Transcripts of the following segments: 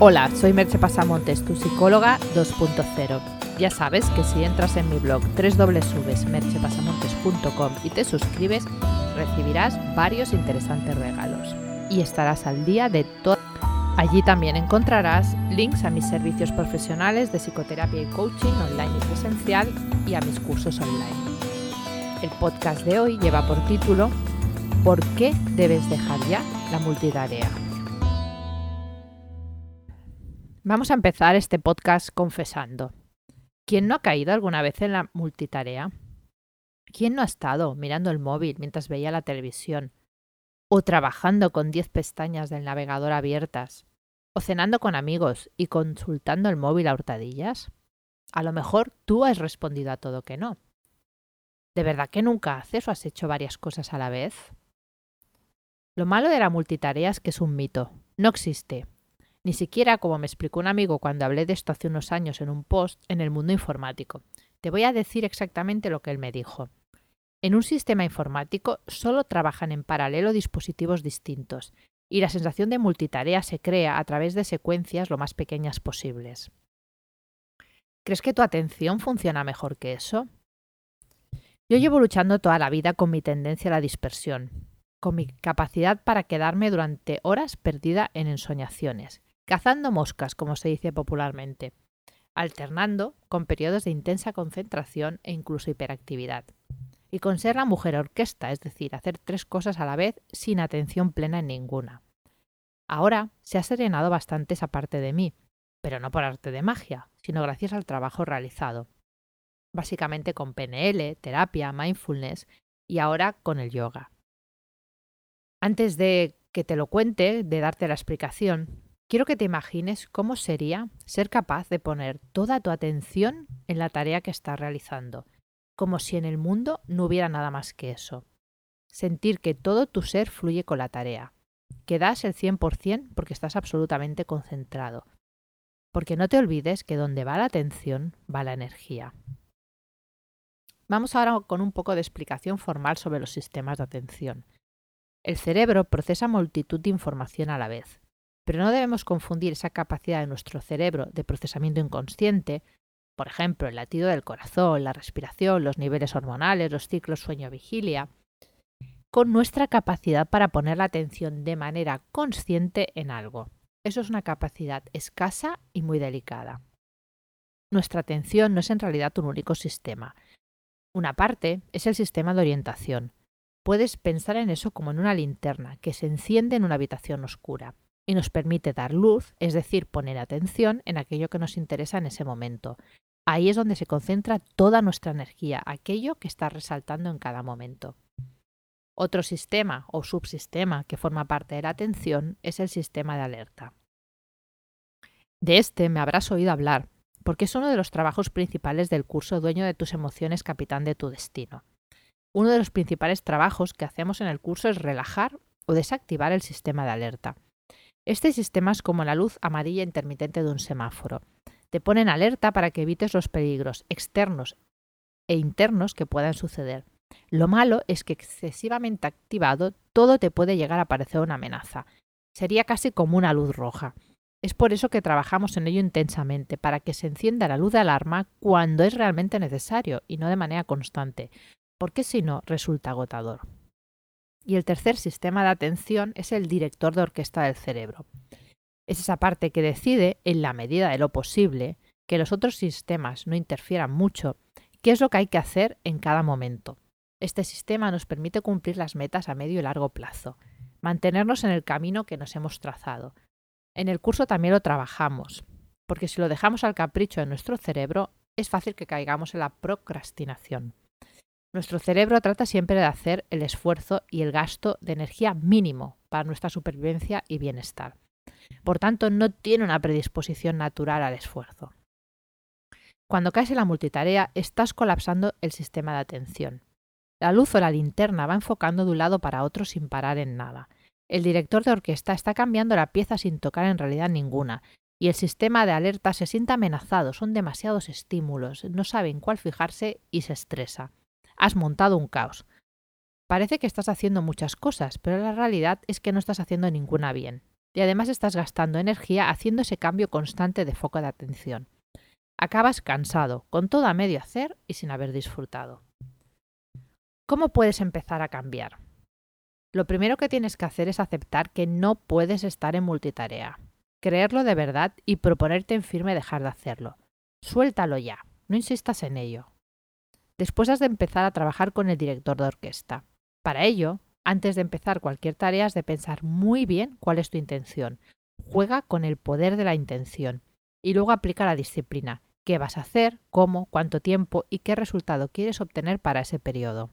Hola, soy Merche Pasamontes, tu psicóloga 2.0. Ya sabes que si entras en mi blog www.merchepasamontes.com y te suscribes, recibirás varios interesantes regalos y estarás al día de todo. Allí también encontrarás links a mis servicios profesionales de psicoterapia y coaching online y presencial y a mis cursos online. El podcast de hoy lleva por título ¿Por qué debes dejar ya la multitarea? Vamos a empezar este podcast confesando. ¿Quién no ha caído alguna vez en la multitarea? ¿Quién no ha estado mirando el móvil mientras veía la televisión? ¿O trabajando con 10 pestañas del navegador abiertas? ¿O cenando con amigos y consultando el móvil a hurtadillas? A lo mejor tú has respondido a todo que no. ¿De verdad que nunca haces o has hecho varias cosas a la vez? Lo malo de la multitarea es que es un mito. No existe. Ni siquiera como me explicó un amigo cuando hablé de esto hace unos años en un post en el mundo informático. Te voy a decir exactamente lo que él me dijo. En un sistema informático solo trabajan en paralelo dispositivos distintos y la sensación de multitarea se crea a través de secuencias lo más pequeñas posibles. ¿Crees que tu atención funciona mejor que eso? Yo llevo luchando toda la vida con mi tendencia a la dispersión, con mi capacidad para quedarme durante horas perdida en ensoñaciones, cazando moscas, como se dice popularmente, alternando con periodos de intensa concentración e incluso hiperactividad. Y con ser la mujer orquesta, es decir, hacer tres cosas a la vez sin atención plena en ninguna. Ahora se ha serenado bastante esa parte de mí, pero no por arte de magia, sino gracias al trabajo realizado. Básicamente con PNL, terapia, mindfulness y ahora con el yoga. Antes de que te lo cuente, de darte la explicación, Quiero que te imagines cómo sería ser capaz de poner toda tu atención en la tarea que estás realizando, como si en el mundo no hubiera nada más que eso. Sentir que todo tu ser fluye con la tarea, que das el 100% porque estás absolutamente concentrado. Porque no te olvides que donde va la atención va la energía. Vamos ahora con un poco de explicación formal sobre los sistemas de atención. El cerebro procesa multitud de información a la vez pero no debemos confundir esa capacidad de nuestro cerebro de procesamiento inconsciente, por ejemplo, el latido del corazón, la respiración, los niveles hormonales, los ciclos sueño-vigilia, con nuestra capacidad para poner la atención de manera consciente en algo. Eso es una capacidad escasa y muy delicada. Nuestra atención no es en realidad un único sistema. Una parte es el sistema de orientación. Puedes pensar en eso como en una linterna que se enciende en una habitación oscura y nos permite dar luz, es decir, poner atención en aquello que nos interesa en ese momento. Ahí es donde se concentra toda nuestra energía, aquello que está resaltando en cada momento. Otro sistema o subsistema que forma parte de la atención es el sistema de alerta. De este me habrás oído hablar, porque es uno de los trabajos principales del curso Dueño de tus emociones, capitán de tu destino. Uno de los principales trabajos que hacemos en el curso es relajar o desactivar el sistema de alerta. Este sistema es como la luz amarilla intermitente de un semáforo. Te pone en alerta para que evites los peligros externos e internos que puedan suceder. Lo malo es que excesivamente activado todo te puede llegar a parecer una amenaza. Sería casi como una luz roja. Es por eso que trabajamos en ello intensamente, para que se encienda la luz de alarma cuando es realmente necesario y no de manera constante, porque si no resulta agotador. Y el tercer sistema de atención es el director de orquesta del cerebro. Es esa parte que decide, en la medida de lo posible, que los otros sistemas no interfieran mucho, qué es lo que hay que hacer en cada momento. Este sistema nos permite cumplir las metas a medio y largo plazo, mantenernos en el camino que nos hemos trazado. En el curso también lo trabajamos, porque si lo dejamos al capricho de nuestro cerebro, es fácil que caigamos en la procrastinación. Nuestro cerebro trata siempre de hacer el esfuerzo y el gasto de energía mínimo para nuestra supervivencia y bienestar. Por tanto, no tiene una predisposición natural al esfuerzo. Cuando caes en la multitarea, estás colapsando el sistema de atención. La luz o la linterna va enfocando de un lado para otro sin parar en nada. El director de orquesta está cambiando la pieza sin tocar en realidad ninguna, y el sistema de alerta se siente amenazado, son demasiados estímulos, no saben cuál fijarse y se estresa has montado un caos. Parece que estás haciendo muchas cosas, pero la realidad es que no estás haciendo ninguna bien. y además estás gastando energía haciendo ese cambio constante de foco de atención. Acabas cansado, con todo a medio hacer y sin haber disfrutado. ¿Cómo puedes empezar a cambiar? Lo primero que tienes que hacer es aceptar que no puedes estar en multitarea, creerlo de verdad y proponerte en firme dejar de hacerlo. Suéltalo ya, no insistas en ello. Después has de empezar a trabajar con el director de orquesta. Para ello, antes de empezar cualquier tarea, has de pensar muy bien cuál es tu intención. Juega con el poder de la intención y luego aplica la disciplina. ¿Qué vas a hacer? ¿Cómo? ¿Cuánto tiempo? ¿Y qué resultado quieres obtener para ese periodo?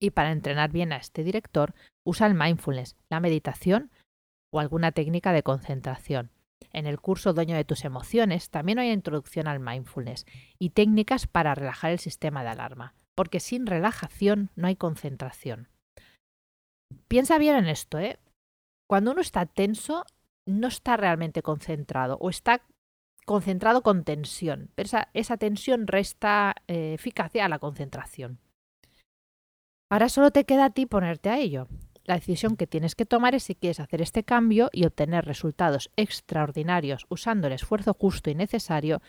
Y para entrenar bien a este director, usa el mindfulness, la meditación o alguna técnica de concentración. En el curso Dueño de tus emociones también hay introducción al mindfulness y técnicas para relajar el sistema de alarma, porque sin relajación no hay concentración. Piensa bien en esto, ¿eh? Cuando uno está tenso, no está realmente concentrado o está concentrado con tensión, pero esa, tensión resta eh, eficacia a la concentración. Ahora solo te queda a ti ponerte a ello. La decisión que tienes que tomar es si quieres hacer este cambio y obtener resultados extraordinarios usando el esfuerzo justo y necesario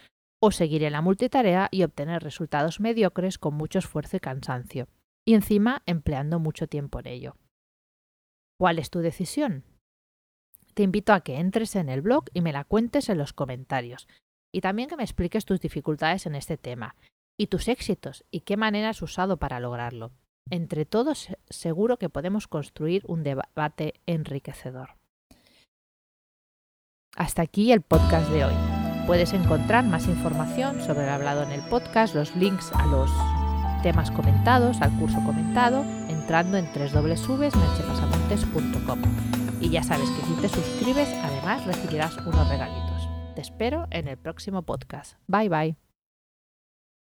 o seguir en la multitarea y obtener resultados mediocres con mucho esfuerzo y cansancio, y encima empleando mucho tiempo en ello. ¿Cuál es tu decisión? Te invito a que entres en el blog y me la cuentes en los comentarios, y también que me expliques tus dificultades en este tema, y tus éxitos, y qué manera has usado para lograrlo. Entre todos seguro que podemos construir un debate enriquecedor. Hasta aquí el podcast de hoy. Puedes encontrar más información sobre lo hablado en el podcast, los links a los temas comentados, al curso comentado, entrando en www.merchepasamontes.com. Y ya sabes que si te suscribes, además recibirás unos regalitos. Te espero en el próximo podcast. Bye bye.